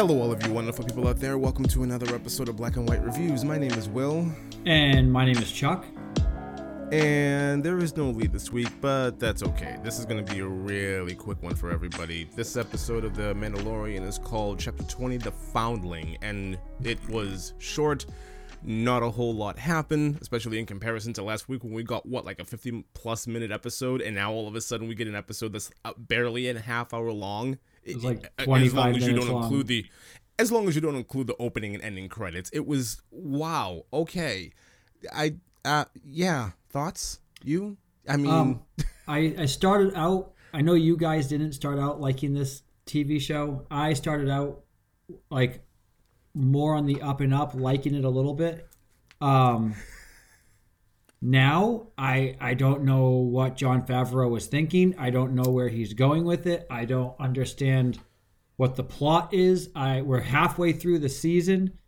Hello, all of you wonderful people out there. Welcome to another episode of Black and White Reviews. My name is Will, And my name is Chuck. and there is no lead this week, but that's okay. This is going to be a really quick one for everybody. This episode of The Mandalorian is called Chapter 20 The Foundling, and it was short. Not a whole lot happened, especially in comparison to last week when we got what, like a 50 plus minute episode, and now all of a sudden we get an episode that's uh, barely a half hour long. It was like as long as you don't long. include the as long as you don't include the opening and ending credits it was wow okay i uh yeah thoughts you i mean Um, I, I started out, I know you guys didn't start out liking this TV show. I started out like more on the up and up, liking it a little bit. Um, now I I don't know what Jon Favreau was thinking. I don't know where he's going with it. I don't understand what the plot is. I we're halfway through the season.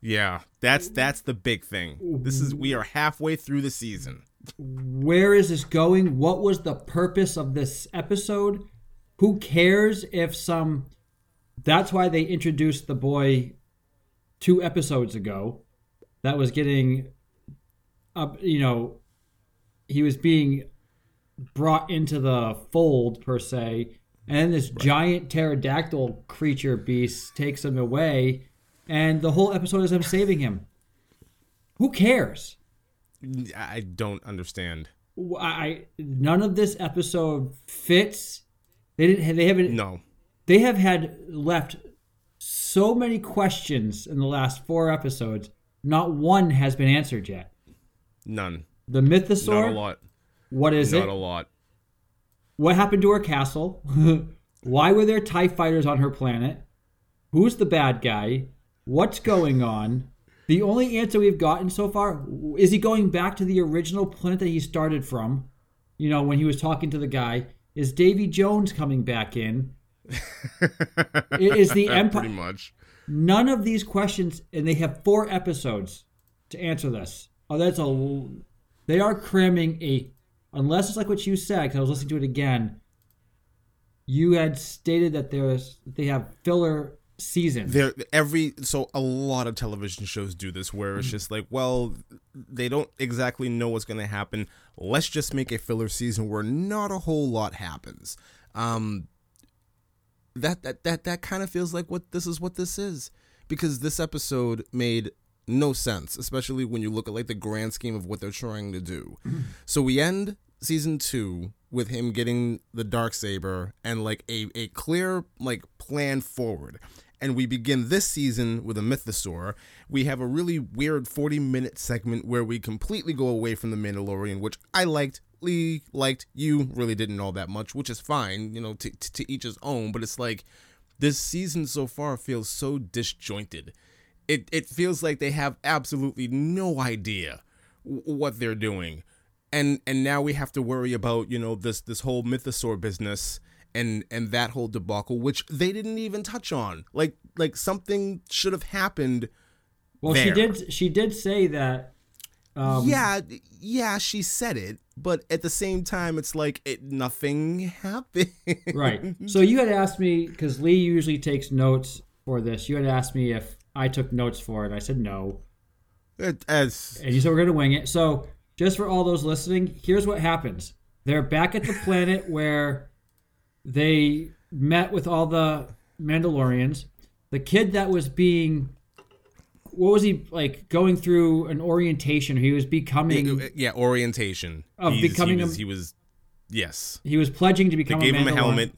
yeah that's that's the big thing this is we are halfway through the season where is this going? What was the purpose of this episode? Who cares if some. That's why they introduced the boy two episodes ago that was getting up, you know, he was being brought into the fold, per se. And then this giant pterodactyl creature beast takes him away, and the whole episode is him saving him. Who cares? i don't understand I none of this episode fits. They didn't. They haven't. no They have had left so many questions in the last four episodes. Not one has been answered yet. none The mythosaur. not a lot What is not it? a lot What happened to her castle? Why were there Tie fighters on her planet? Who's the bad guy? What's going on? The only answer we've gotten so far is he going back to the original planet that he started from? You know, when he was talking to the guy, is Davy Jones coming back in? Is the empire pretty much None of these questions, and they have four episodes to answer this. Oh, that's a. They are cramming a. Unless it's like what you said, because I was listening to it again. You had stated that there's they have filler seasons. there every so a lot of television shows do this where it's just like well they don't exactly know what's going to happen let's just make a filler season where not a whole lot happens um that that that, that kind of feels like what this is what this is. Because this episode made no sense especially when you look at like the grand scheme of what they're trying to do. Mm-hmm. So we end season two with him getting the dark saber and like a, a clear like plan forward. And we begin this season with a mythosaur. We have a really weird 40 minute segment where we completely go away from the mandalorian which i liked liked you really didn't all that much which is fine you know to, to, to each his own but it's like this season so far feels so disjointed it, it feels like they have absolutely no idea w- what they're doing and and now we have to worry about you know this this whole mythosaur business and and that whole debacle which they didn't even touch on like like something should have happened well, she did. She did say that. Um, yeah yeah she said it but at the same time it's like it nothing happened Right. So you had asked me because Lee usually takes notes for this. You had asked me if I took notes for it. I said no. It- as And you said we're going to wing it. So, just for all those listening, here's what happens. They're back at the planet where they met with all the Mandalorians. The kid that was being what was he like going through an orientation? He was becoming yeah orientation Of He's- becoming he a- was, he was yes he was pledging to become. They gave a him a helmet.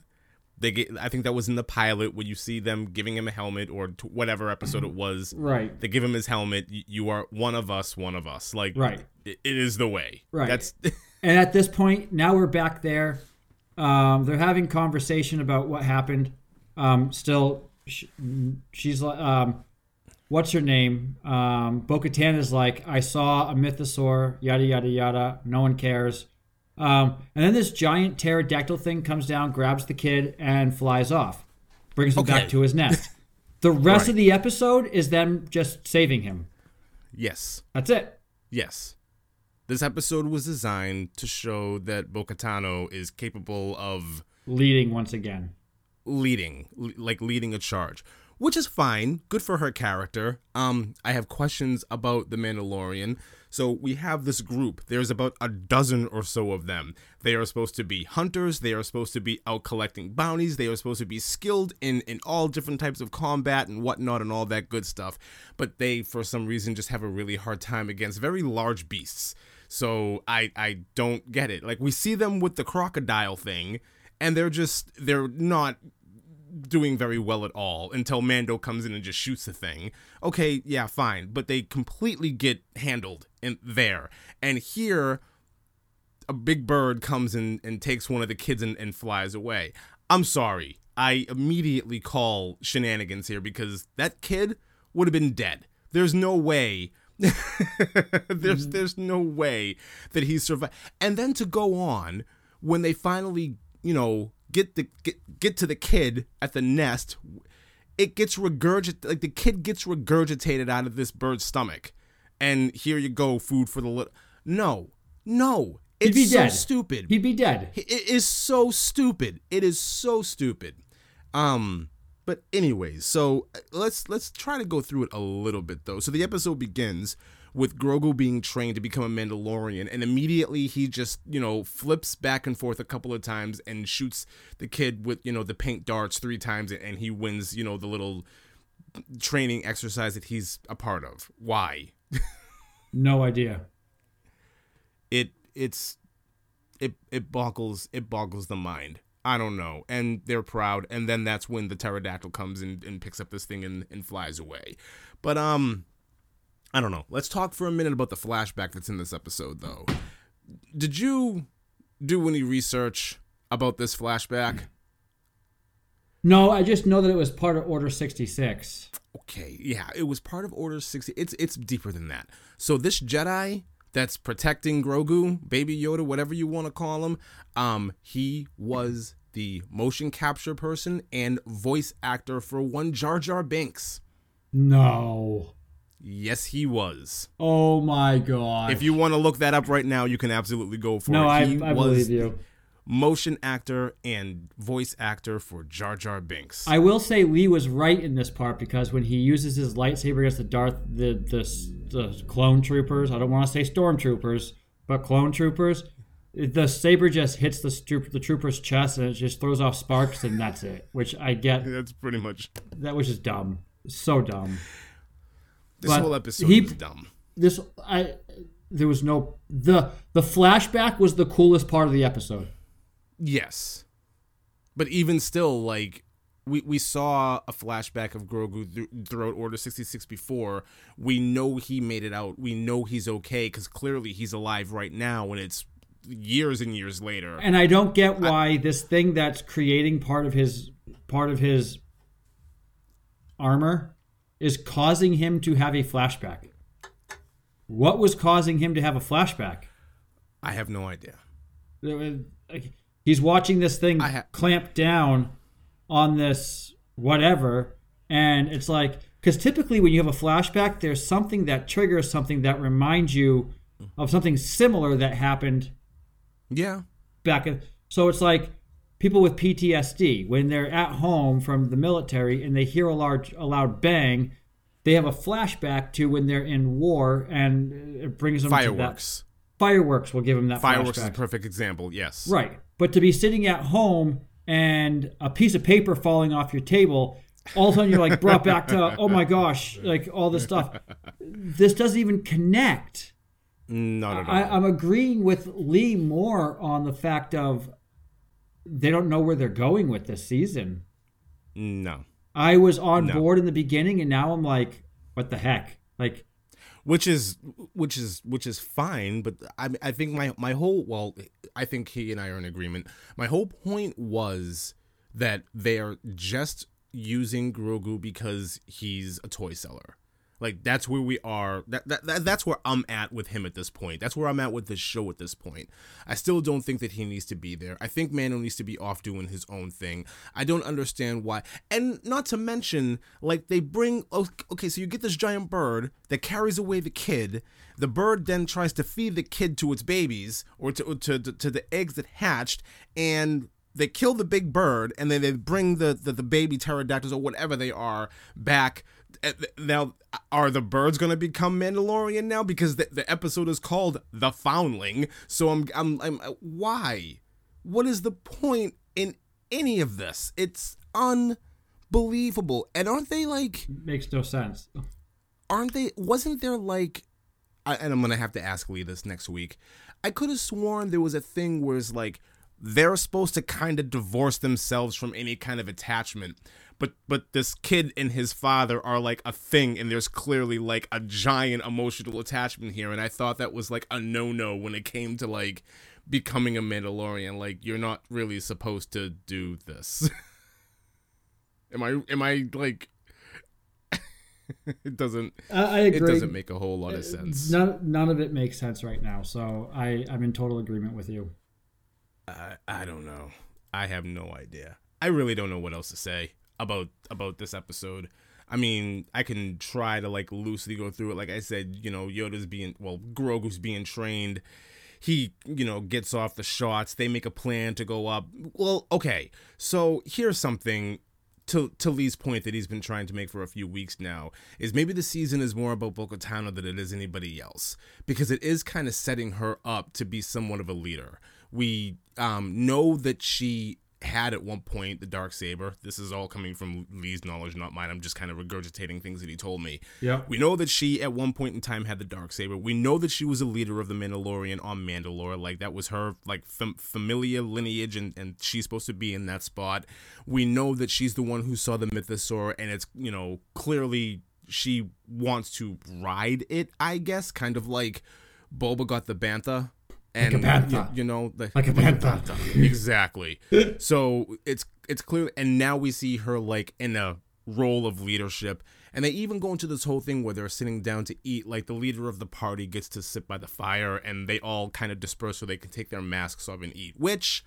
They get, I think that was in the pilot when you see them giving him a helmet or t- whatever episode it was. Right. They give him his helmet. You are one of us, one of us. Like Right. it, it is the way. Right. That's And at this point, now we're back there. Um, they're having conversation about what happened. Um, still, sh- she's like, um, what's her name? Um, Bo-Katan is like, I saw a mythosaur, yada yada yada. No one cares. Um, and then this giant pterodactyl thing comes down, grabs the kid, and flies off. Brings him Okay. back to his nest. The rest Right. of the episode is them just saving him. yes, That's it. yes. This episode was designed to show that Bo-Katano is capable of Leading once again. leading, like leading a charge. Which is fine. Good for her character. Um, I have questions about the Mandalorian. So we have this group. There's about a dozen or so of them. They are supposed to be hunters. They are supposed to be out collecting bounties. They are supposed to be skilled in in all different types of combat and whatnot and all that good stuff. But they, for some reason, just have a really hard time against very large beasts. So I I don't get it. Like we see them with the crocodile thing, and they're just they're not doing very well at all until Mando comes in and just shoots the thing. Okay, yeah, fine, but they completely get handled in there. And here a big bird comes in and takes one of the kids and, and flies away. I'm sorry. I immediately call shenanigans here because that kid would have been dead. There's no way there's there's no way that he survived. And then to go on when they finally, you know, get the get, get to the kid at the nest, it gets regurgitated like the kid gets regurgitated out of this bird's stomach. And here you go, food for the little No. No. It's be so dead. stupid. He'd be dead. It is so stupid. It is so stupid. Um, but anyways, so uh, let's let's try to go through it a little bit though. So the episode begins with Grogu being trained to become a Mandalorian, and immediately he just you know flips back and forth a couple of times and shoots the kid with you know the paint darts three times, and he wins you know the little training exercise that he's a part of. Why? No idea. it it's it it boggles it boggles the mind. I don't know. And they're proud, and then that's when the pterodactyl comes and, and picks up this thing and, and flies away. But um I don't know. Let's talk for a minute about the flashback that's in this episode though. Did you do any research about this flashback? No, I just know that it was part of Order 66. Okay, yeah, it was part of Order 60. It's it's deeper than that. So this Jedi that's protecting Grogu, Baby Yoda, whatever you want to call him, um, he was the motion capture person and voice actor for one Jar Jar Binks. No. Yes, he was. Oh my god. If you want to look that up right now, you can absolutely go for No, it. I, He I was believe you. Motion actor and voice actor for Jar Jar Binks. I will say Lee was right in this part because when he uses his lightsaber against the Darth, the the, the clone troopers, I don't want to say stormtroopers, but clone troopers, the saber just hits the troop, the trooper's chest and it just throws off sparks and that's it. Which I get That's pretty much that was just dumb, so dumb. This But whole episode he- is dumb. This I there was no the the flashback was the coolest part of the episode. Yes. But even still, like, we, we saw a flashback of Grogu th- throughout Order 66 before. We know he made it out. We know he's okay because clearly he's alive right now and it's years and years later. And I don't get why this thing that's creating part of his part of his armor is causing him to have a flashback. What was causing him to have a flashback? I have no idea. There was- like, He's watching this thing ha- clamp down on this whatever, and it's like because typically when you have a flashback, there's something that triggers something that reminds you of something similar that happened Yeah. back in, so it's like people with PTSD when they're at home from the military and they hear a large a loud bang they have a flashback to when they're in war and it brings them to that Fireworks. fireworks will give them that Fireworks is a perfect example. Yes. right but to be sitting at home and a piece of paper falling off your table all of a sudden you're like brought back to oh my gosh like all this stuff this doesn't even connect Not at all. I, I'm agreeing with Lee more on the fact of they don't know where they're going with this season. no. I was on No. board in the beginning, and now I'm like, what the heck? Like, which is which is which is fine but i i think my my whole well i think he and i are in agreement my whole point was that they're just using grogu because he's a toy seller like that's where we are. That, that, that that's where i'm at with him at this point. That's where i'm at with this show at this point. I still don't think that he needs to be there. I think mando needs to be off doing his own thing. I don't understand why. And not to mention like they bring okay so you get this giant bird that carries away the kid. The bird then tries to feed the kid to its babies or to to, to, to the eggs that hatched and they kill the big bird and then they bring the the, the baby pterodactyls or whatever they are back Eh, now are the birds going to become mandalorian now? Because the, the episode is called the foundling so I'm, I'm i'm uh, why? What is the point in any of this? It's unbelievable. And aren't they like Makes no sense. aren't they wasn't there like I, and i'm gonna have to ask lee this next week. I could have sworn there was a thing where it's like they're supposed to kind of divorce themselves from any kind of attachment but but this kid and his father are like a thing and there's clearly like a giant emotional attachment here and i thought that was like a no-no when it came to like becoming a mandalorian like you're not really supposed to do this am i am i like it doesn't I, I it doesn't make a whole lot of uh, sense None, none of it makes sense right now. So I, I'm in total agreement with you. I, I don't know. I have no idea. I really don't know what else to say about about this episode. I mean, I can try to like loosely go through it. Like I said, you know, Yoda's being well, Grogu's being trained. He, you know, gets off the shots. They make a plan to go up. Well, okay. So here's something to to Lee's point that he's been trying to make for a few weeks now is maybe the season is more about Bo-Katan than it is anybody else because it is kind of setting her up to be somewhat of a leader. We um, know that she had at one point the dark saber. This is all coming from Lee's knowledge, not mine. I'm just kind of regurgitating things that he told me. Yeah. We know that she at one point in time had the dark saber. We know that she was a leader of the Mandalorian on Mandalore. Like that was her like fam- familiar lineage, and and she's supposed to be in that spot. We know that she's the one who saw the mythosaur, and it's you know clearly she wants to ride it. I guess kind of like Boba got the bantha. And a bantha. You, you know, the, Like a bantha. exactly. so it's it's clear, and now we see her like in a role of leadership, and they even go into this whole thing where they're sitting down to eat. Like the leader of the party gets to sit by the fire, and they all kind of disperse so they can take their masks off and eat, which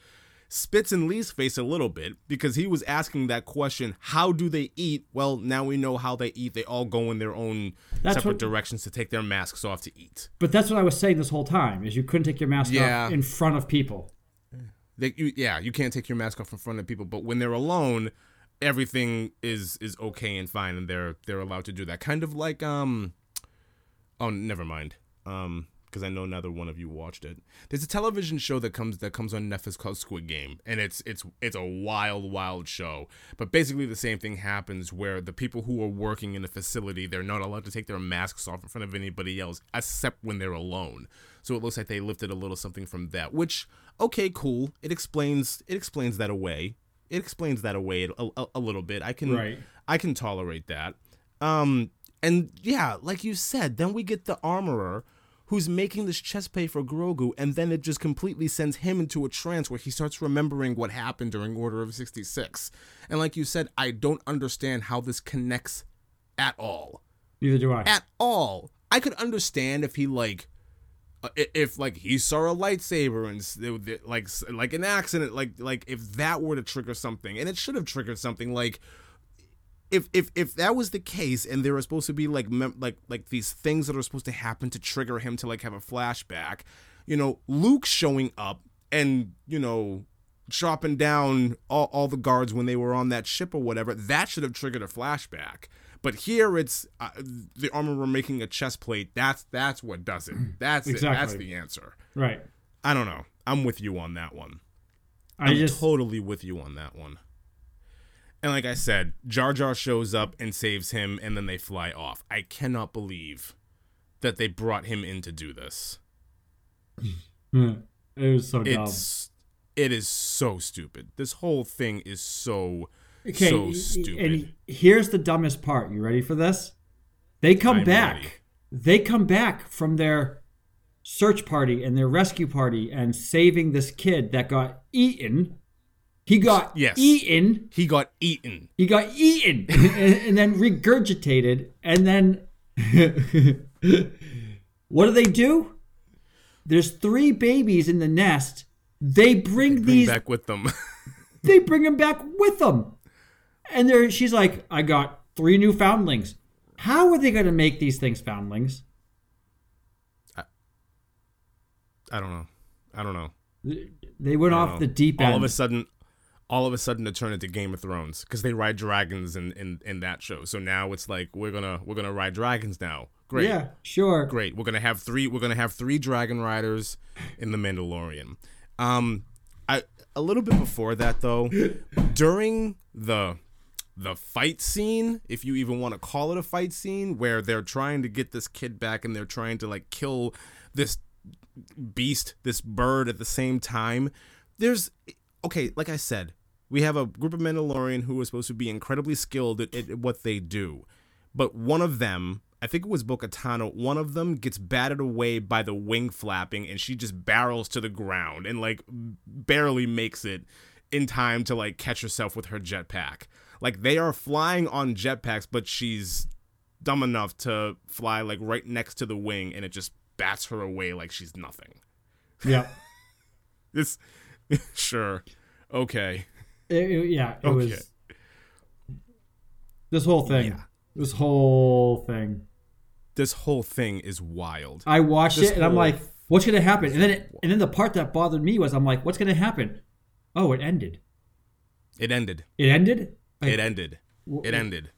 spits in Lee's face a little bit because he was asking that question how do they eat well now we know how they eat they all go in their own That's separate what- directions to take their masks off to eat But that's what I was saying this whole time: is you couldn't take your mask Yeah. off in front of people. they, you, yeah, you can't take your mask off in front of people, but when they're alone, everything is is okay and fine, and they're they're allowed to do that. Kind of like um, oh, never mind. Um, because I know neither one of you watched it. There's a television show that comes that comes on Netflix called Squid Game, and it's it's it's a wild, wild show. But basically, the same thing happens where the people who are working in the facility they're not allowed to take their masks off in front of anybody else, except when they're alone. So it looks like they lifted a little something from that, which okay, cool. It explains it explains that away. It explains that away a, a, a little bit. I can Right. I can tolerate that. Um, and yeah, like you said, then we get the armorer who's making this chest plate for Grogu, and then it just completely sends him into a trance where he starts remembering what happened during Order of 66. And like you said, I don't understand how this connects at all. Neither do I. At all. I could understand if he like uh, if like he saw a lightsaber and s- it would- like like an accident like like if that were to trigger something and it should have triggered something like if if if that was the case and there were supposed to be like mem- like like these things that are supposed to happen to trigger him to like have a flashback you know luke showing up and you know chopping down all, all the guards when they were on that ship or whatever that should have triggered a flashback. But here it's uh, the armorer making a chest plate. That's that's what does it. That's it. That's the answer. Right. i don't know. I'm with you on that one. I I'm just totally with you on that one. And like I said, Jar Jar shows up and saves him, and then they fly off. I cannot believe that they brought him in to do this. Hmm. it was so dumb. It's it is so stupid. This whole thing is so Okay, so stupid. And here's the dumbest part. You ready for this? They come I'm back. ready. They come back from their search party and their rescue party and saving this kid that got eaten. He got Yes. eaten. he got eaten. He got eaten and, and then regurgitated. And then what do they do? There's three babies in the nest. They bring, Bring these back with them. they bring them back with them. And there she's like, I got three new foundlings. How are they gonna make these things foundlings? I don't know. I don't know. They went off know. the deep end. All of a sudden, all of a sudden to turn into Game of Thrones because they ride dragons in, in in that show. So now it's like we're gonna we're gonna ride dragons now. Great. Yeah, sure. Great. We're gonna have three. We're gonna have three dragon riders in the Mandalorian. Um, I a little bit before that though, during the the fight scene, if you even want to call it a fight scene, where they're trying to get this kid back and they're trying to like kill this beast, this bird at the same time. There's okay, like I said, we have a group of Mandalorian who are supposed to be incredibly skilled at, at what they do, but one of them I think it was Bo-Katan. One of them gets batted away by the wing flapping, and she just barrels to the ground and like barely makes it in time to like catch herself with her jetpack. Like they are flying on jetpacks, but she's dumb enough to fly like right next to the wing, and it just bats her away like she's nothing. Yeah. This, sure, okay, It- it- yeah, it Okay. was this whole thing. Yeah. This whole thing. this whole thing is wild. I watched This it and I'm like, what's gonna happen? And then it, and then the part that bothered me was I'm like, what's gonna happen? Oh, it ended. It ended. It ended. Like, It ended. It ended.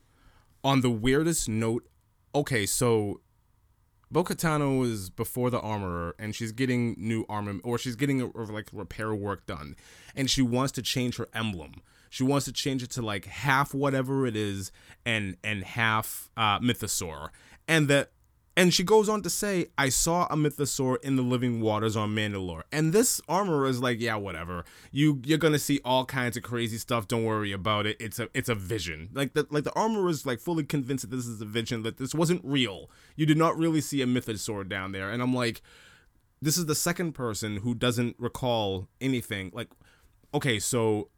On the weirdest note, okay, so Bo is before the armorer and she's getting new armor or she's getting a, or like repair work done and she wants to change her emblem. She wants to change it to like half whatever it is and and half uh mythosaur. And that and she goes on to say, I saw a mythosaur in the living waters on Mandalore. And this armorer is like, yeah, whatever. You you're gonna see all kinds of crazy stuff. Don't worry about it. It's a it's a vision. Like the like the armorer is like fully convinced that this is a vision, that this wasn't real. You did not really see a mythosaur down there. And I'm like, this is the second person who doesn't recall anything. Like, okay, so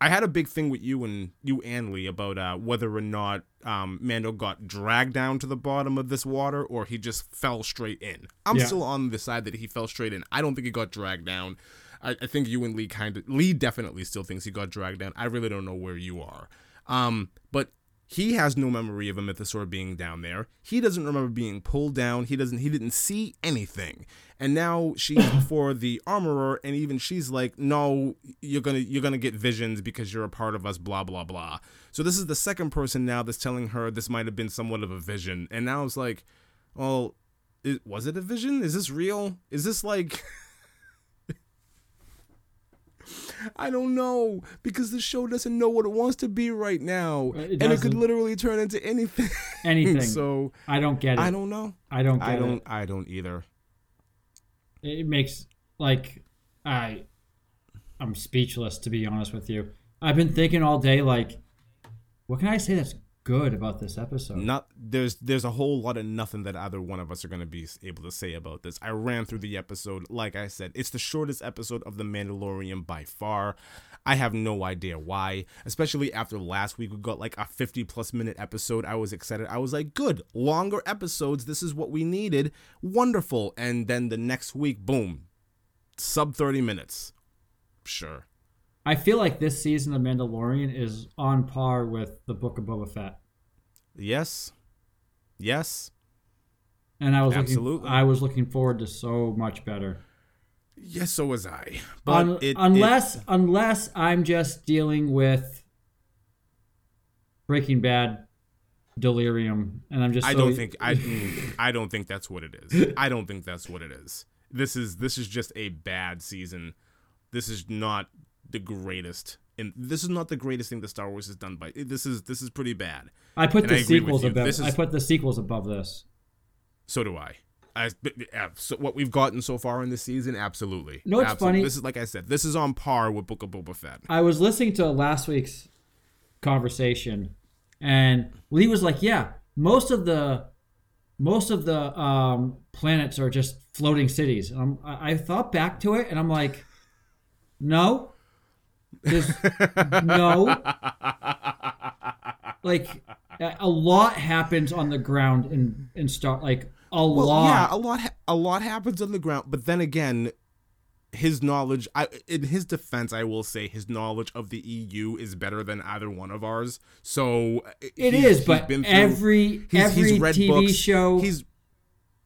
I had a big thing with you and you and Lee about uh, whether or not um, Mando got dragged down to the bottom of this water or he just fell straight in. I'm Yeah. still on the side that he fell straight in. I don't think he got dragged down. I, I think you and Lee kind of Lee definitely still thinks he got dragged down. I really don't know where you are. Um, but he has no memory of a mythosaur being down there. He doesn't remember being pulled down. He doesn't. He didn't see anything. And now she's before the armorer, and even she's like, "No, you're gonna you're gonna get visions because you're a part of us." Blah blah blah. So this is the second person now that's telling her this might have been somewhat of a vision, and now it's like, well, it, was it a vision? Is this real? Is this like? I don't know because the show doesn't know what it wants to be right now, It and it could literally turn into anything. anything. so I don't get it. I don't know. I don't get I don't. it. I don't either. It makes like I I'm speechless to be honest with you. I've been thinking all day like what can I say that's good about this episode? Not there's there's a whole lot of nothing that either one of us are going to be able to say about this. I ran through the episode, like I said, it's the shortest episode of The Mandalorian by far. I have no idea why, especially after last week we got like a 50 plus minute episode. I was excited. I was like, good, longer episodes. This is what we needed. Wonderful. And then the next week, boom, sub 30 minutes. Sure. I feel like this season of Mandalorian is on par with the Book of Boba Fett. Yes. Yes. And I was Absolutely. looking I was looking forward to so much better. Yes, so was I. But Un- it, it- unless unless I'm just dealing with Breaking Bad delirium and I'm just I so- don't think I mm, I don't think that's what it is. I don't think that's what it is. This is this is just a bad season. This is not the greatest and this is not the greatest thing that Star Wars has done by this is this is pretty bad. I put and the I sequels above This I put the sequels above this. So do I. I yeah, so what we've gotten so far in this season, absolutely. No, it's Absolutely. funny. This is like I said, this is on par with Book of Boba Fett. I was listening to last week's conversation, and Lee was like, "Yeah, most of the most of the um, planets are just floating cities." And I'm, I, I thought back to it, and I'm like, "No, there's no." Like a lot happens on the ground in in Star like a Well, lot. yeah, a lot, ha- a lot happens on the ground. But then again, his knowledge, I, in his defense, I will say his knowledge of the EU is better than either one of ours. So uh, It he's- is, but been through- every he's, every he's TV books. show, He's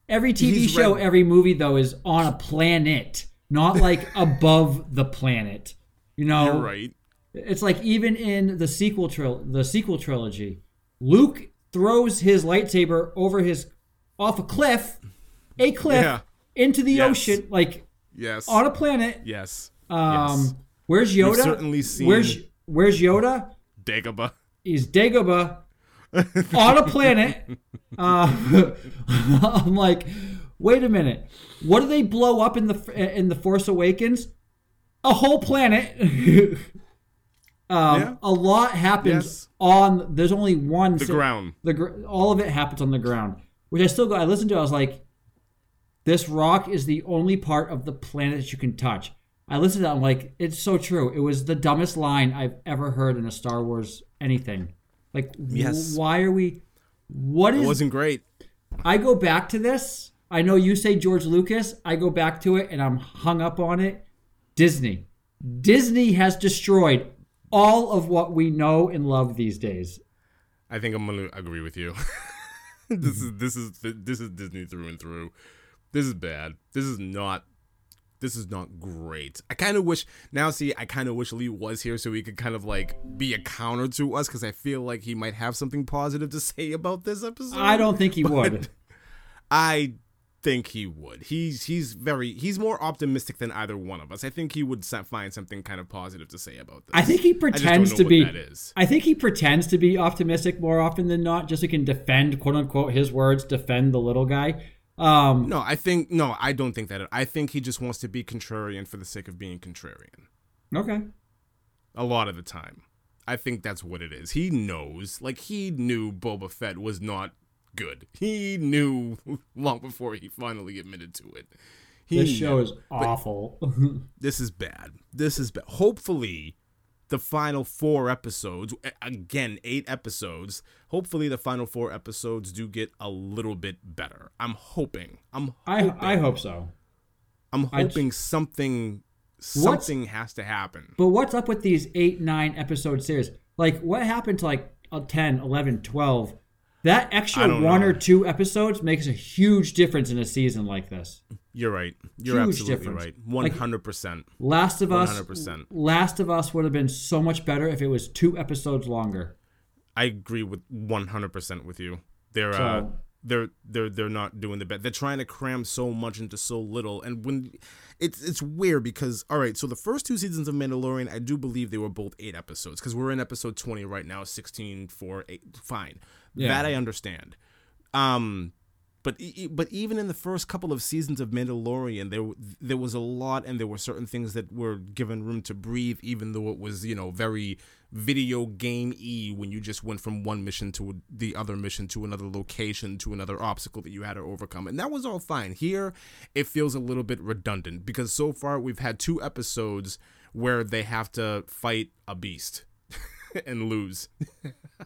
every TV show, read- every movie though is on a planet, not like above the planet. You know, You're right. it's like even in the sequel tril- the sequel trilogy, Luke throws his lightsaber over his off a cliff, a cliff Yeah. into the Yes. ocean, like Yes. on a planet. yes. Um, yes. where's Yoda? certainly seen- Where's Where's Yoda? Dagobah. He's Dagobah on a planet. Uh, I'm like, wait a minute. What do they blow up in the in the Force Awakens? A whole planet. um, Yeah. A lot happens Yes. on. There's only one. The si- ground. The gr- all of it happens on the ground, which I still go. I listened to. it, I was like, this rock is the only part of the planet that you can touch. I listened to that. I'm like, it's so true. It was the dumbest line I've ever heard in a Star Wars anything. Like, Yes. why are we? What It is? wasn't great. I go back to this. I know you say George Lucas. I go back to it and I'm hung up on it. Disney. Disney has destroyed all of what we know and love these days. I think I'm gonna agree with you. this is this is this is Disney through and through. This is bad. This is not. This is not great. I kind of wish now. See, I kind of wish Lee was here so he could kind of like be a counter to us because I feel like he might have something positive to say about this episode. I don't think he would. I think he would. He's he's very he's more optimistic than either one of us. I think he would find something kind of positive to say about this. I think he I just don't pretends know to what be. that is. I think he pretends to be optimistic more often than not, just so he can defend, quote unquote, his words, defend the little guy. Um, No, I think no, I don't think that. I think he just wants to be contrarian for the sake of being contrarian. okay. A lot of the time. I think that's what it is. He knows, like he knew Boba Fett was not good. He knew long before he finally admitted to it. He This show knew. is awful. this is bad. This is bad. Hopefully, the final four episodes, again, eight episodes, hopefully the final four episodes do get a little bit better. I'm hoping. I'm I hoping. I hope so. I'm I hoping something something has to happen. But what's up with these eight, nine episode series? Like, what happened to like uh, 10, 11, 12? That extra one know. or two episodes makes a huge difference in a season like this. You're right. You're Huge absolutely difference. right. One hundred percent. Last of Us, 100%. Last of Us would have been so much better if it was two episodes longer. I agree with one hundred percent with you. There are. uh, So- they're they're they're not doing the best. They're trying to cram so much into so little, and when it's it's weird because all right, so the first two seasons of Mandalorian, I do believe they were both eight episodes because we're in episode twenty right now, 16 for eight. Fine, Yeah. that I understand. Um, but e- e- but even in the first couple of seasons of Mandalorian, there there was a lot, and there were certain things that were given room to breathe, even though it was you know very video game y when you just went from one mission to the other mission to another location to another obstacle that you had to overcome, and that was all fine. Here, it feels a little bit redundant because so far we've had two episodes where they have to fight a beast and lose.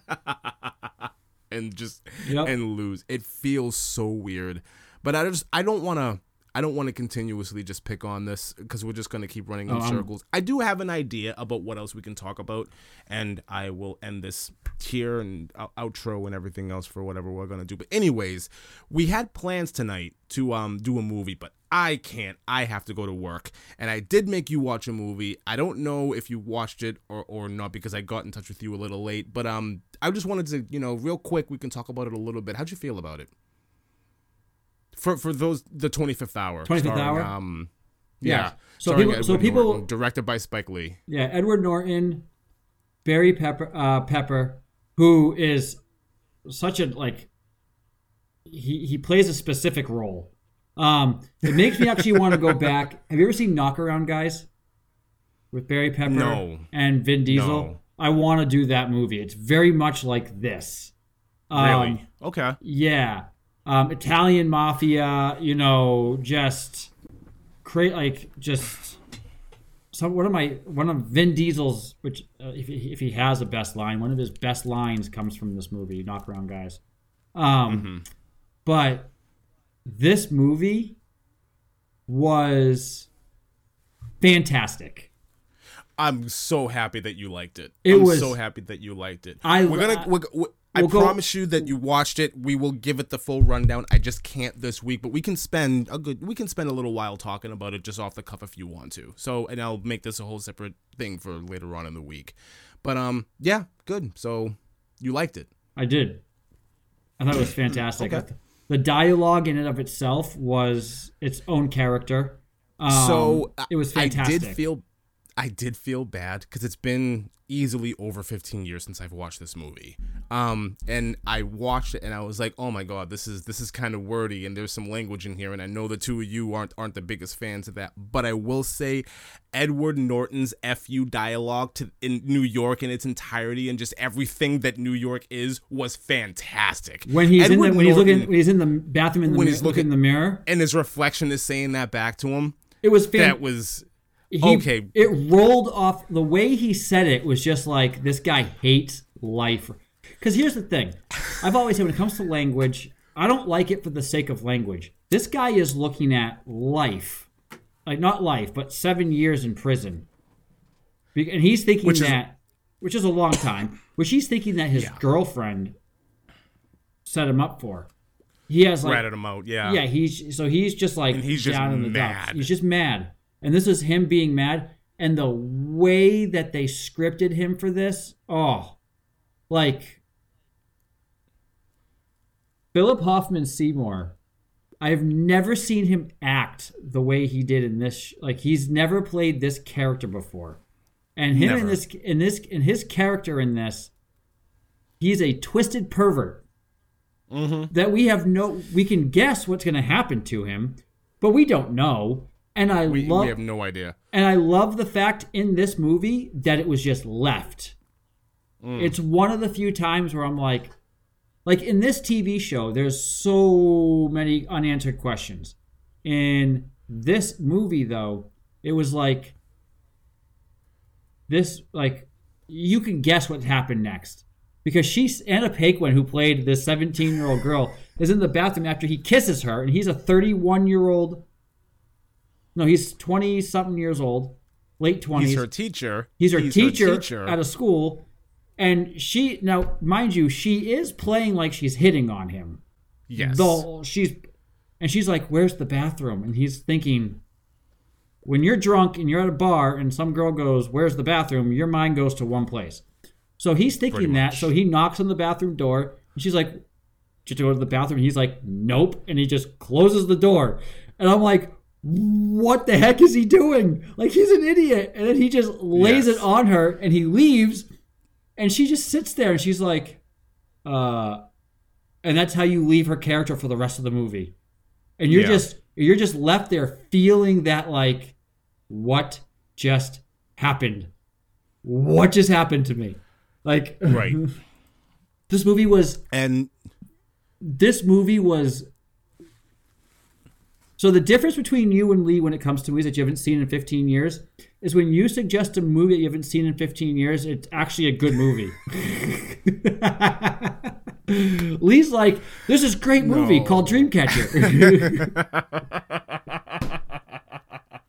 and just Yep. and lose. It feels so weird. But I just I don't want to I don't want to continuously just pick on this because we're just going to keep running in Oh, circles. I do have an idea about what else we can talk about and I will end this here and out- outro and everything else for whatever we're going to do. But anyways, we had plans tonight to um do a movie, but I can't. I have to go to work. And I did make you watch a movie. I don't know if you watched it or, or not because I got in touch with you a little late. But um I just wanted to, you know, real quick we can talk about it a little bit. How'd you feel about it? For for those the twenty fifth hour. 25th starring, hour? Um Yeah. yeah. So starring people- so people- Norton, directed by Spike Lee. Yeah, Edward Norton, Barry Pepper, uh, Pepper, who is such a like. He he plays a specific role. Um, it makes me actually want to go back. Have you ever seen Knockaround Guys? With Barry Pepper No. and Vin Diesel. No. I want to do that movie. It's very much like this. Um, Really? okay. Yeah. Um, Italian mafia, you know, just create like just some one of my one of Vin Diesel's which uh, if he, if he has a best line, one of his best lines comes from this movie, Knock Around Guys. Um, but this movie was fantastic. I'm so happy that you liked it. It I'm was- so happy that you liked it. I- we're gonna I- we're, we're, I we'll go- promise you that you watched it. We will give it the full rundown. I just can't this week, but we can spend a good we can spend a little while talking about it just off the cuff if you want to. So, and I'll make this a whole separate thing for later on in the week. But um, yeah, good. So you liked it. I did. I thought it was fantastic. Okay. The dialogue in and of itself was its own character. Um, so it was fantastic. I did feel I did feel bad because it's been easily over 15 years since I've watched this movie. Um, and I watched it and I was like, oh my god, this is this is kind of wordy and there's some language in here. And I know the two of you aren't aren't the biggest fans of that, but I will say, Edward Norton's "fu" dialogue to in New York in its entirety and just everything that New York is was fantastic. when he's in the, when he's looking when he's in the bathroom in the When he's looking in the mirror, and his reflection is saying that back to him. it was That was he, okay. It rolled off the way he said it was just like this guy hates life. Because here's the thing, I've always said when it comes to language, I don't like it for the sake of language. This guy is looking at life, like not life, but seven years in prison, Be- and he's thinking Which is- that, which is a long time, which he's thinking that his Yeah. girlfriend set him up for. He has like ratted him out. Yeah. yeah, he's so he's just like And he's just in the mad. dumps. He's just mad, and this is him being mad, and the way that they scripted him for this, oh, like Philip Hoffman Seymour. I've never seen him act the way he did in this. Like he's never played this character before, and him in this in this in his character in this, he's a twisted pervert mm-hmm. that we have no we can guess what's going to happen to him but we don't know and i We, love we have no idea. and i love the fact in this movie that it was just left Mm. it's one of the few times where i'm like like in this tv show there's so many unanswered questions in this movie though it was like this like you can guess what happened next because she's Anna Paquin, who played this 17 year old girl, is in the bathroom after he kisses her, and he's a 31 year old. No, he's 20 something years old, late 20s. He's her teacher. He's her He's teacher, teacher. at a school, and she now, mind you, she is playing like she's hitting on him. yes. Though she's, and she's like, "Where's the bathroom?" And he's thinking, when you're drunk and you're at a bar and some girl goes, "Where's the bathroom?" Your mind goes to one place. So he's thinking that. So he knocks on the bathroom door, and she's like, "Just to go to the bathroom." And he's like, "Nope," and he just closes the door. And I'm like, "What the heck is he doing? Like he's an idiot!" And then he just lays Yes. it on her, and he leaves, and she just sits there, and she's like, "Uh," and that's how you leave her character for the rest of the movie. And you're Yeah. just you're just left there feeling that like, what just happened? What just happened to me? Like, right. this movie was And this movie was so the difference between you and Lee when it comes to movies that you haven't seen in 15 years is when you suggest a movie that you haven't seen in 15 years, it's actually a good movie. Lee's like, there's this great movie No. called Dreamcatcher.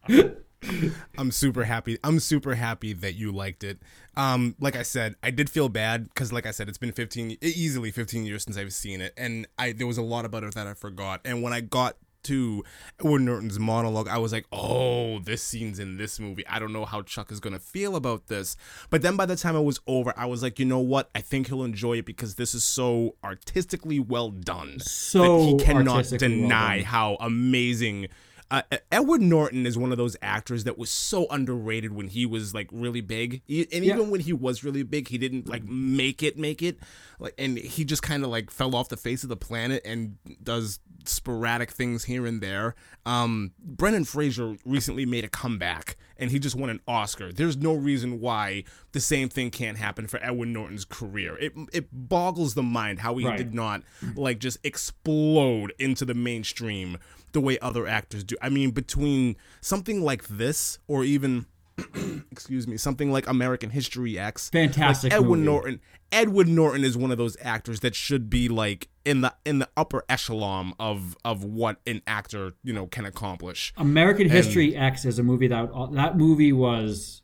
I'm super happy. I'm super happy that you liked it. Um, like I said, I did feel bad because, like I said, it's been 15, easily 15 years since I've seen it, and I there was a lot about it that I forgot. And when I got to Edward Norton's monologue, I was like, "Oh, this scene's in this movie. I don't know how Chuck is gonna feel about this." But then by the time it was over, I was like, "You know what? I think he'll enjoy it because this is so artistically well done So that he cannot artistically well deny how amazing." Uh, Edward Norton is one of those actors that was so underrated when he was like really big, E- and Yeah. even when he was really big, he didn't like make it, make it, like, and he just kind of like fell off the face of the planet and does sporadic things here and there. Um, Brendan Fraser recently made a comeback, and he just won an Oscar. There's no reason why the same thing can't happen for Edward Norton's career. It it boggles the mind how he Right. did not like just explode into the mainstream the way other actors do. I mean, between something like this or even excuse me, something like American History X. Fantastic like Edward movie. Norton. Edward Norton is one of those actors that should be like in the in the upper echelon of of what an actor, you know, can accomplish. American History X is a movie that uh, that movie was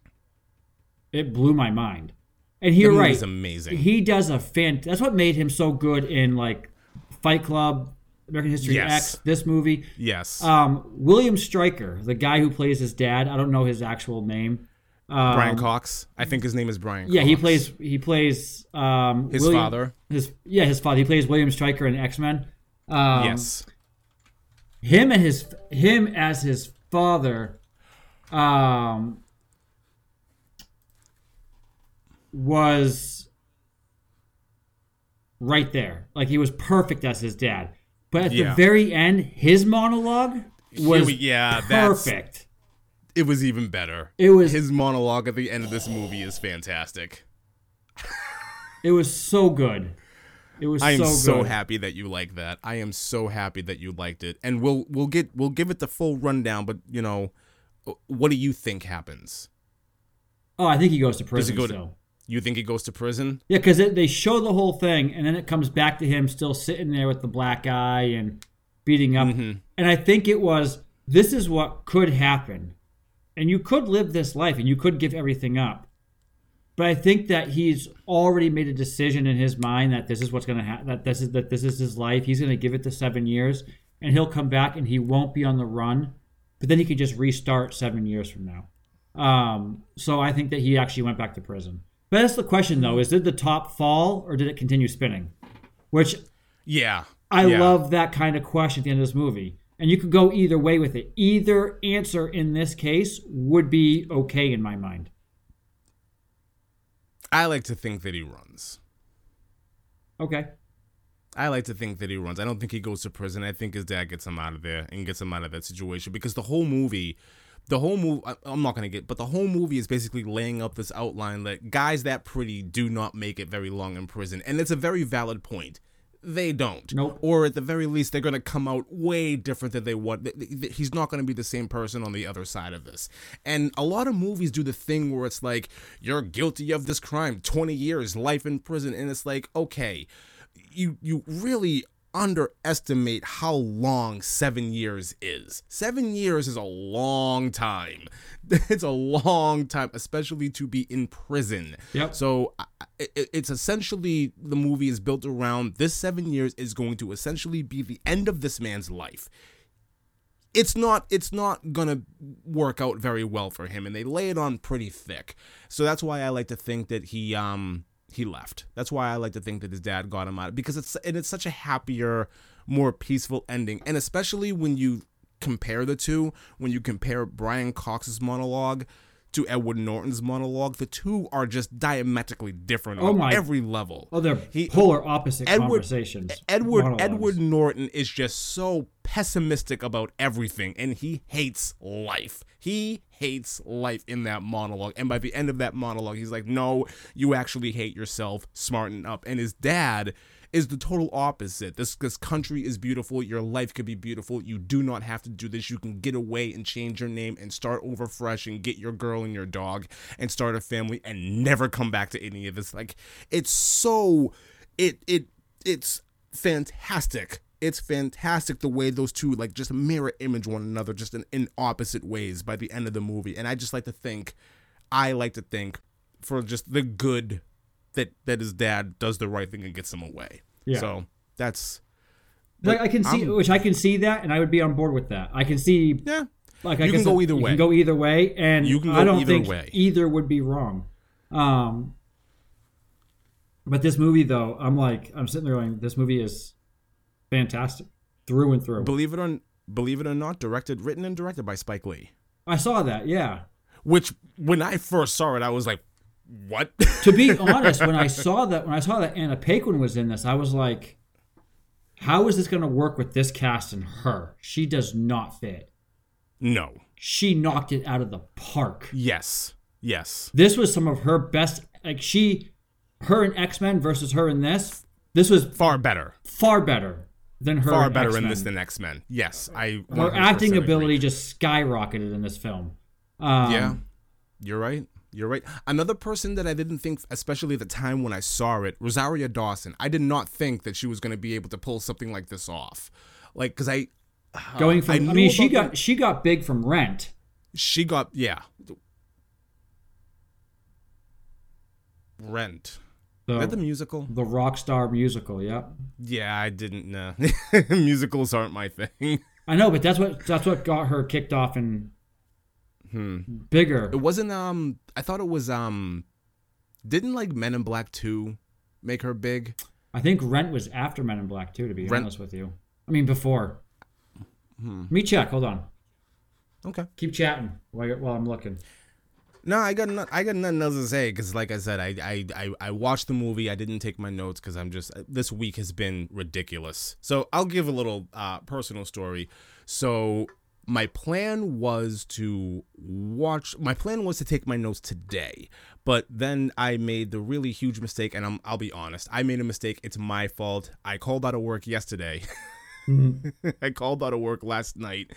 it blew my mind. And you're right. movie's amazing. He does a fan. That's what made him so good in like Fight Club, American History Yes. X, this movie. yes, Um, William Stryker, the guy who plays his dad. I don't know his actual name. Um, Brian Cox. I think his name is Brian. Yeah, he plays. He plays um, his William- father. His yeah, his father. He plays William Stryker in X Men. Um, yes, him and his him as his father um was right there like he was perfect as his dad but at Yeah. the very end his monologue was yeah, perfect it was even better. it was His monologue at the end of this movie is fantastic. it was so good it was I am so so, happy that you like that. I am so happy that you liked it. And we'll we'll get we'll give it the full rundown, but you know, uh, what do you think happens? oh i think he goes to Does prison he go to You think he goes to prison? Yeah, because they show the whole thing, and then it comes back to him still sitting there with the black eye and beating up. Mm-hmm. And I think it was this is what could happen, and you could live this life, and you could give everything up. But I think that he's already made a decision in his mind that this is what's going to happen. That this is that this is his life. He's going to give it to seven years, and he'll come back, and he won't be on the run. But then he could just restart seven years from now. Um, so I think that he actually went back to prison. But that's the question, though: is did the top fall or did it continue spinning? Which Yeah. I yeah. love that kind of question at the end of this movie. And you could go either way with it. Either answer in this case would be okay in my mind. I like to think that he runs. Okay. I like to think that he runs. I don't think he goes to prison. I think his dad gets him out of there and gets him out of that situation because the whole movie, the whole movie, I'm not going to get, but the whole movie is basically laying up this outline that guys that pretty do not make it very long in prison. And it's a very valid point. They don't. Nope. Or at the very least, they're going to come out way different than they want. He's not going to be the same person on the other side of this. And a lot of movies do the thing where it's like, you're guilty of this crime, 20 years, life in prison. And it's like, okay, you you really underestimate how long seven years is. Seven years is a long time. It's a long time, especially to be in prison. Yep. So I- I- it, it's essentially the movie is built around this seven years is going to essentially be the end of this man's life it's not it's not gonna work out very well for him and they lay it on pretty thick so that's why i like to think that he um he left that's why i like to think that his dad got him out because it's and it's such a happier more peaceful ending and especially when you compare the two when you compare brian cox's monologue to edward norton's monologue the two are just diametrically different Oh on my- every level Oh, they're He- polar opposite Edward- conversations. Edward monologues. Edward Norton is just so pessimistic about everything and he hates life. He hates life in that monologue. And by the end of that monologue, he's like, "No, you actually hate yourself. Smarten up." And his dad is the total opposite. This this country is beautiful. Your life could be beautiful. You do not have to do this. You can get away and change your name and start over fresh and get your girl and your dog and start a family and never come back to any of this. Like it's so it it it's fantastic. It's fantastic the way those two like just mirror image one another just in, in opposite ways by the end of the movie. And I just like to think I like to think for just the good that that his dad does the right thing and gets him away. Yeah. So that's Like I can see, I'm- which I can see that, and I would be on board with that. I can see, yeah. like I You can go either you way. can go either way, and You can I don't either think way. either would be wrong. Um, but this movie, though, I'm like, I'm sitting there going, this movie is fantastic through and through. Believe it or believe it or not, directed, written and directed by Spike Lee. I saw that, yeah. Which when I first saw it, I was like, "What?" to be honest, when I saw that when I saw that Anna Paquin was in this, I was like, how is this going to work with this cast and her? She does not fit. no. She knocked it out of the park. Yes. Yes. This was some of her best. Like she, her in X Men versus her in this. This was Far better. far better than her. Far better X-Men. in this than X Men. Yes, I. her 100% acting agree. ability just skyrocketed in this film. Um, Yeah, you're right. You're right. Another person that I didn't think, especially at the time when I saw it, Rosario Dawson. I did not think that she was going to be able to pull something like this off. Like, because I going from. I, knew mean, she got she got big from Rent. she got yeah. Rent. The, Is that the musical? the Rockstar musical. Yep. Yeah, I didn't know. Musicals aren't my thing. I know, but that's what that's what got her kicked off and bigger. It wasn't um I thought it was um didn't like Men in Black 2 make her big? I think Rent was after Men in Black too. To be Rent- honest with you, I mean before. Let me check. Hold on. Okay. Keep chatting while, while I'm looking. No, I got no, I got nothing else to say because, like I said, I, I I I watched the movie. I didn't take my notes because I'm just this week has been ridiculous. So I'll give a little uh, personal story. So my plan was to watch. My plan was to take my notes today, but then I made the really huge mistake, and I'm I'll be honest. I made a mistake. It's my fault. I called out of work yesterday. I called out of work last night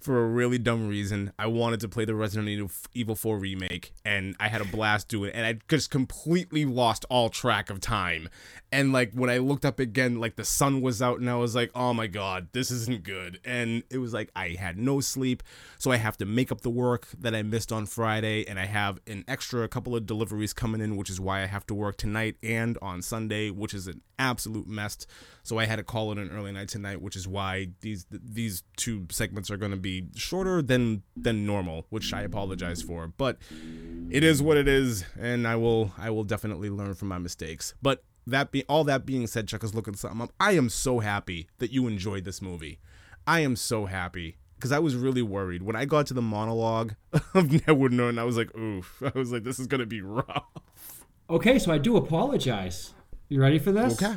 for a really dumb reason. I wanted to play the Resident Evil- Evil 4 remake, and I had a blast doing it, and I just completely lost all track of time. And like when I looked up again, like the sun was out, and I was like, "Oh my god, this isn't good." And it was like I had no sleep, so I have to make up the work that I missed on Friday, and I have an extra couple of deliveries coming in, which is why I have to work tonight and on Sunday, which is an absolute mess. So I had to call it an early night tonight, which is why these these two segments are going to be shorter than than normal, which I apologize for. But it is what it is, and I will I will definitely learn from my mistakes. But that be all that being said, Chuck is looking something up. I am so happy that you enjoyed this movie. I am so happy because I was really worried when I got to the monologue of Nedwood Norton. I was like, oof. I was like, this is gonna be rough. Okay, so I do apologize. You ready for this? Okay,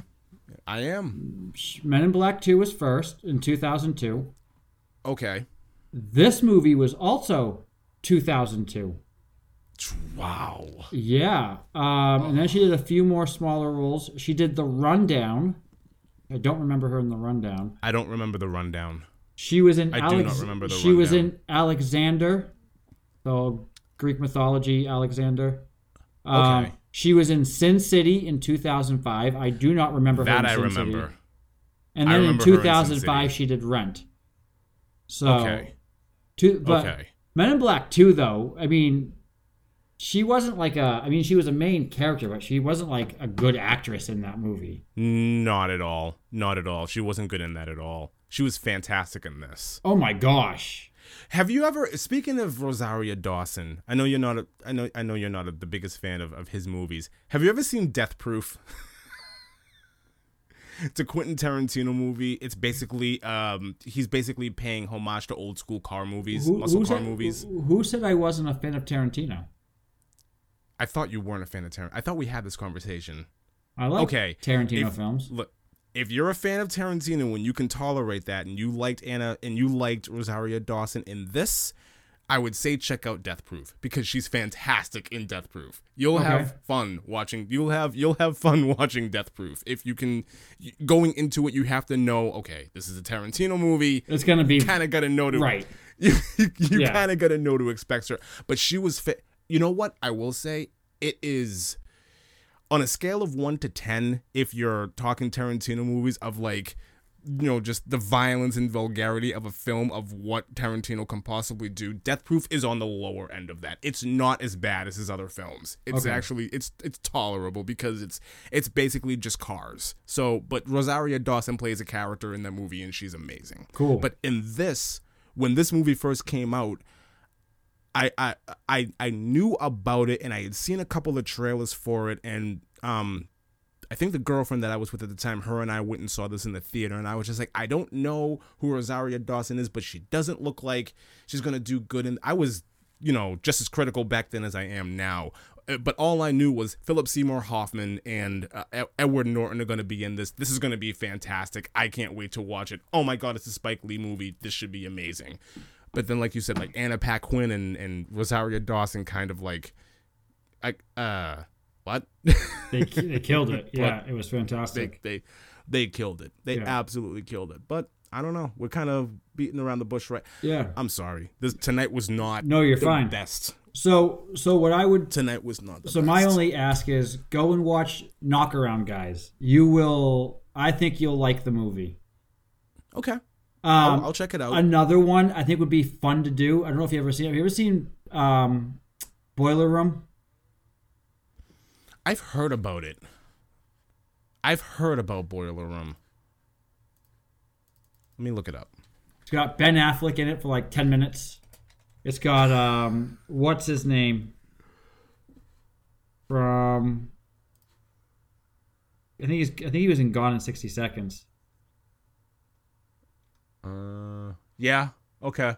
I am. Men in Black 2 was first in 2002. Okay. This movie was also 2002. Wow. Yeah. Um, and then she did a few more smaller roles. She did The Rundown. I don't remember her in The Rundown. I don't remember the rundown. She was in I do not remember The She was in Alexander. So Greek mythology, Alexander. Um, Okay. She was in Sin City in 2005. I do not remember her That in I Sin remember. City. And then in remember her in 2005, City. she did Rent. So, Okay. two, but Okay. Men in Black 2, though, I mean, she wasn't like a, I mean, she was a main character, but she wasn't like a good actress in that movie. Not at all. Not at all. She wasn't good in that at all. She was fantastic in this. Oh my gosh. Have you ever speaking of Rosario Dawson, I know you're not a I know I know you're not a, the biggest fan of, of his movies. Have you ever seen Death Proof? it's a Quentin Tarantino movie. It's basically um he's basically paying homage to old school car movies, muscle car said, movies. Who, who said I wasn't a fan of Tarantino? I thought you weren't a fan of Tarantino. I thought we had this conversation. I like Okay, Tarantino if- films. Look, if you're a fan of Tarantino and you can tolerate that, and you liked Anna and you liked Rosario Dawson in this, I would say check out Death Proof because she's fantastic in Death Proof. You'll Okay. have fun watching. You'll have you'll have fun watching Death Proof if you can. Going into it, you have to know. Okay, this is a Tarantino movie. It's going to be Kind of got to know to right. you, you Yeah. kind of got to know to expect her. But she was fit. You know what? I will say it is on a scale of one to ten. If you're talking Tarantino movies of like, you know, just the violence and vulgarity of a film of what Tarantino can possibly do, Death Proof is on the lower end of that. It's not as bad as his other films. It's Okay. actually it's it's tolerable because it's it's basically just cars. So, but Rosario Dawson plays a character in that movie and she's amazing. Cool. But in this, when this movie first came out, I I I I knew about it and I had seen a couple of trailers for it and um I think the girlfriend that I was with at the time, her and I went and saw this in the theater, and I was just like, I don't know who Rosario Dawson is, but she doesn't look like she's gonna do good. And I was, you know, just as critical back then as I am now. Uh, But all I knew was Philip Seymour Hoffman and uh, Edward Norton are gonna be in this. This is gonna be fantastic. I can't wait to watch it. Oh my god, it's a Spike Lee movie. This should be amazing. But then, like you said, like Anna Paquin and and Rosario Dawson, kind of like, I uh, what? They, they killed it. Yeah, it was fantastic. they they killed it. They Yeah. absolutely killed it. But I don't know. We're kind of beating around the bush, right? Yeah. I'm sorry. This tonight was not. No, you're the fine. Best So, so what I would tonight was not. The So best. my only ask is go and watch Knockaround Guys. You will I think you'll like the movie. okay. Um I'll, I'll check it out. another one I think would be fun to do. I don't know if you ever seen have you ever seen um Boiler Room? I've heard about it. I've heard about Boiler Room. Let me look it up. It's got Ben Affleck in it for like ten minutes. It's got um, what's his name? From I think he's I think he was in Gone in sixty seconds. Uh, yeah. Okay.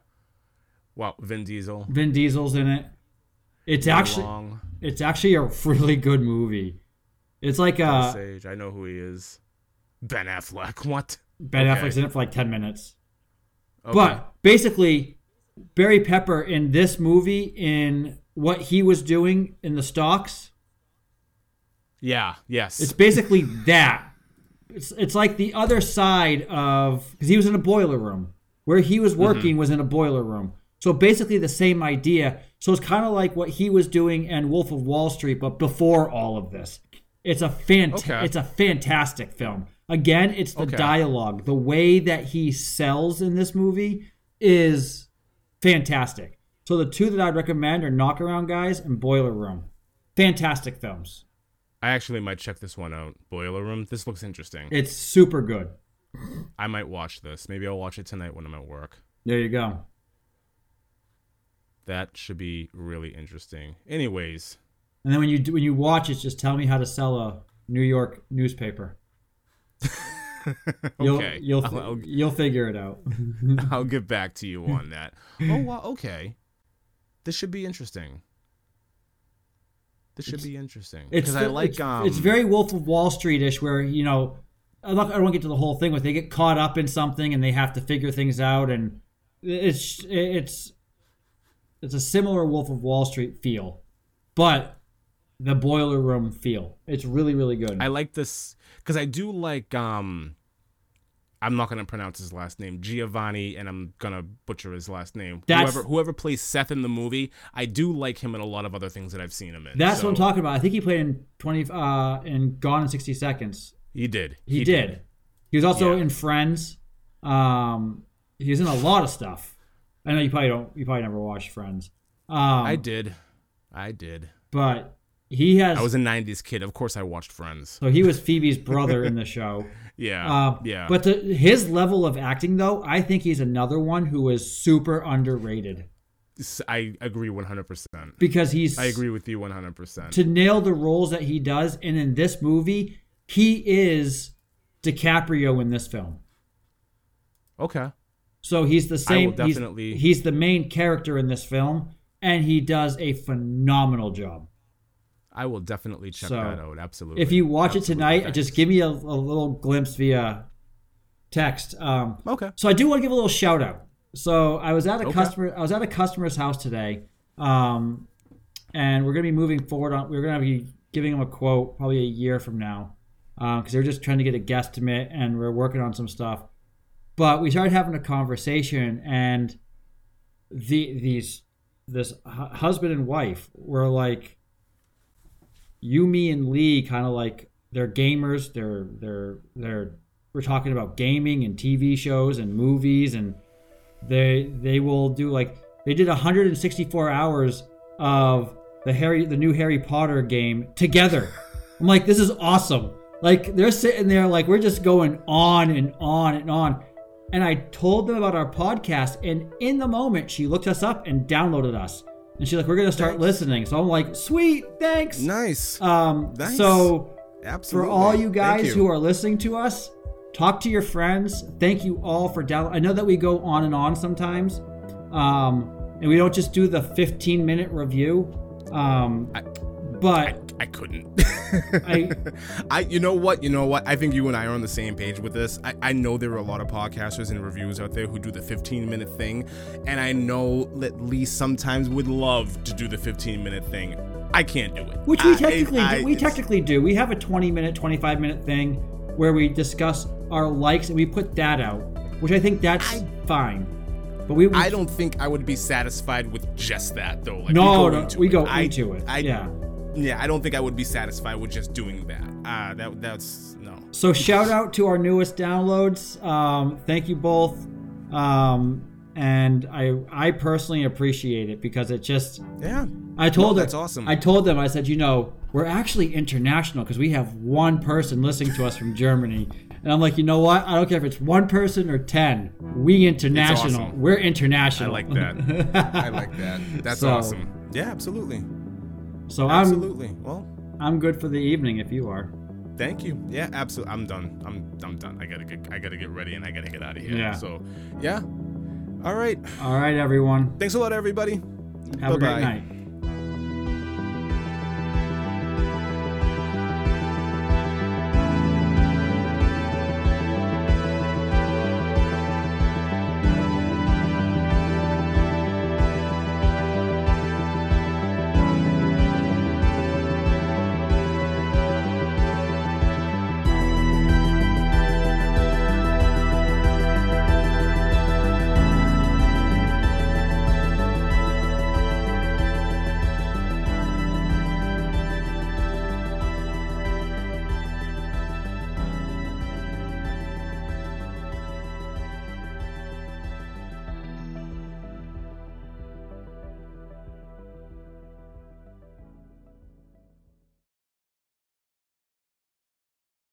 Wow, Vin Diesel. Vin Diesel's in it. It's actually Long. it's actually a really good movie. It's like uh Sage. I know who he is. Ben Affleck. What? Ben Okay. Affleck's in it for like ten minutes. Okay. But basically, Barry Pepper in this movie, in what he was doing in the stocks, yeah. Yes. it's basically that. It's, it's like the other side of because he was in a boiler room. Where he was working mm-hmm. was in a boiler room. So basically the same idea. So it's kind of like what he was doing in Wolf of Wall Street, but before all of this. It's a fant- Okay. It's a fantastic film. Again, it's the Okay. dialogue. The way that he sells in this movie is fantastic. So the two that I'd recommend are Knockaround Guys and Boiler Room. Fantastic films. I actually might check this one out. Boiler Room. This looks interesting. It's super good. I might watch this. Maybe I'll watch it tonight when I'm at work. There you go. That should be really interesting. Anyways, And then when you do, when you watch it, just tell me how to sell a New York newspaper. You'll, okay. You'll I'll, I'll, you'll figure it out. I'll get back to you on that. Oh, wow. Okay. This should be interesting. This should be interesting because I like it's, um. it's very Wolf of Wall Street ish, where you know I don't want to get to the whole thing, but they get caught up in something and they have to figure things out, and it's it's it's a similar Wolf of Wall Street feel, but the boiler room feel. It's really really good. I like this because I do like um. I'm not gonna pronounce his last name, Giovanni, and I'm gonna butcher his last name. That's- whoever whoever plays Seth in the movie, I do like him in a lot of other things that I've seen him in. That's so what I'm talking about. I think he played in twenty uh in Gone in sixty seconds. He did. He, did. He was also Yeah. in Friends. Um, he was in a lot of stuff. I know you probably don't. You probably never watched Friends. Um, I did. I did. but he has. I was a '90s kid. Of course, I watched Friends. so he was Phoebe's brother in the show. Yeah. Uh, yeah. But to, his level of acting, though, I think he's another one who is super underrated I agree 100%. because he's. I agree with you 100%. to nail the roles that he does, and in this movie, he is DiCaprio in this film. Okay. So he's the same. he's- definitely- he's, the main character in this film, and he does a phenomenal job. I will definitely check So, that out. Absolutely. If you watch it tonight, Thanks. just give me a, a little glimpse via text. Um, Okay. so I do want to give a little shout out. So I was at a Okay. customer. I was at a customer's house today, um, and we're gonna be moving forward on. We're gonna be giving them a quote probably a year from now, because they're just trying to get a guesstimate, and we're working on some stuff. But we started having a conversation, and the these this hu- husband and wife were like, you, me, and Lee, kind of like they're gamers. They're they're they're we're talking about gaming and TV shows and movies, and they they will do like they did 164 hours of the Harry the new Harry Potter game together. I'm like, this is awesome. Like they're sitting there like we're just going on and on and on. And I told them about our podcast, and in the moment, she looked us up and downloaded us. And she's like, "We're gonna start listening." So I'm like, "Sweet, thanks." Nice. Um, Nice. so Absolutely. for all you guys you. who are listening to us, talk to your friends. Thank you all for down. I know that we go on and on sometimes, um, and we don't just do the 15 minute review. Um, I- but I couldn't. I, I, you know what, you know what? I think you and I are on the same page with this. I, I know there are a lot of podcasters and reviewers out there who do the 15 minute thing, and I know that Lee sometimes would love to do the 15 minute thing. I can't do it. which we technically I- do, we technically do. We have a 20 minute, 25 minute thing where we discuss our likes and we put that out, which I think that's I- fine. But we, I don't think I would be satisfied with just that though. Like, no, we go no, into we it. go I- into it. I, yeah. Yeah, I don't think I would be satisfied with just doing that. Ah, that that's no. So shout out to our newest downloads. Um, thank you both. Um, and I I personally appreciate it because it just Yeah, I told No, that's awesome. I told them I said, you know, we're actually international because we have one person listening to us from Germany. And I'm like, you know what? I don't care if it's one person or ten. We international. awesome. We're international. I like that. I like that. That's So- awesome. Yeah, absolutely. So I'm Absolutely. Well, I'm good for the evening if you are. thank you. Yeah, absolutely. I'm done. I'm I'm done. I gotta get I gotta get ready and I gotta get out of here. Yeah. So, yeah. All right. All right, everyone. Thanks a lot, everybody. Have a great night.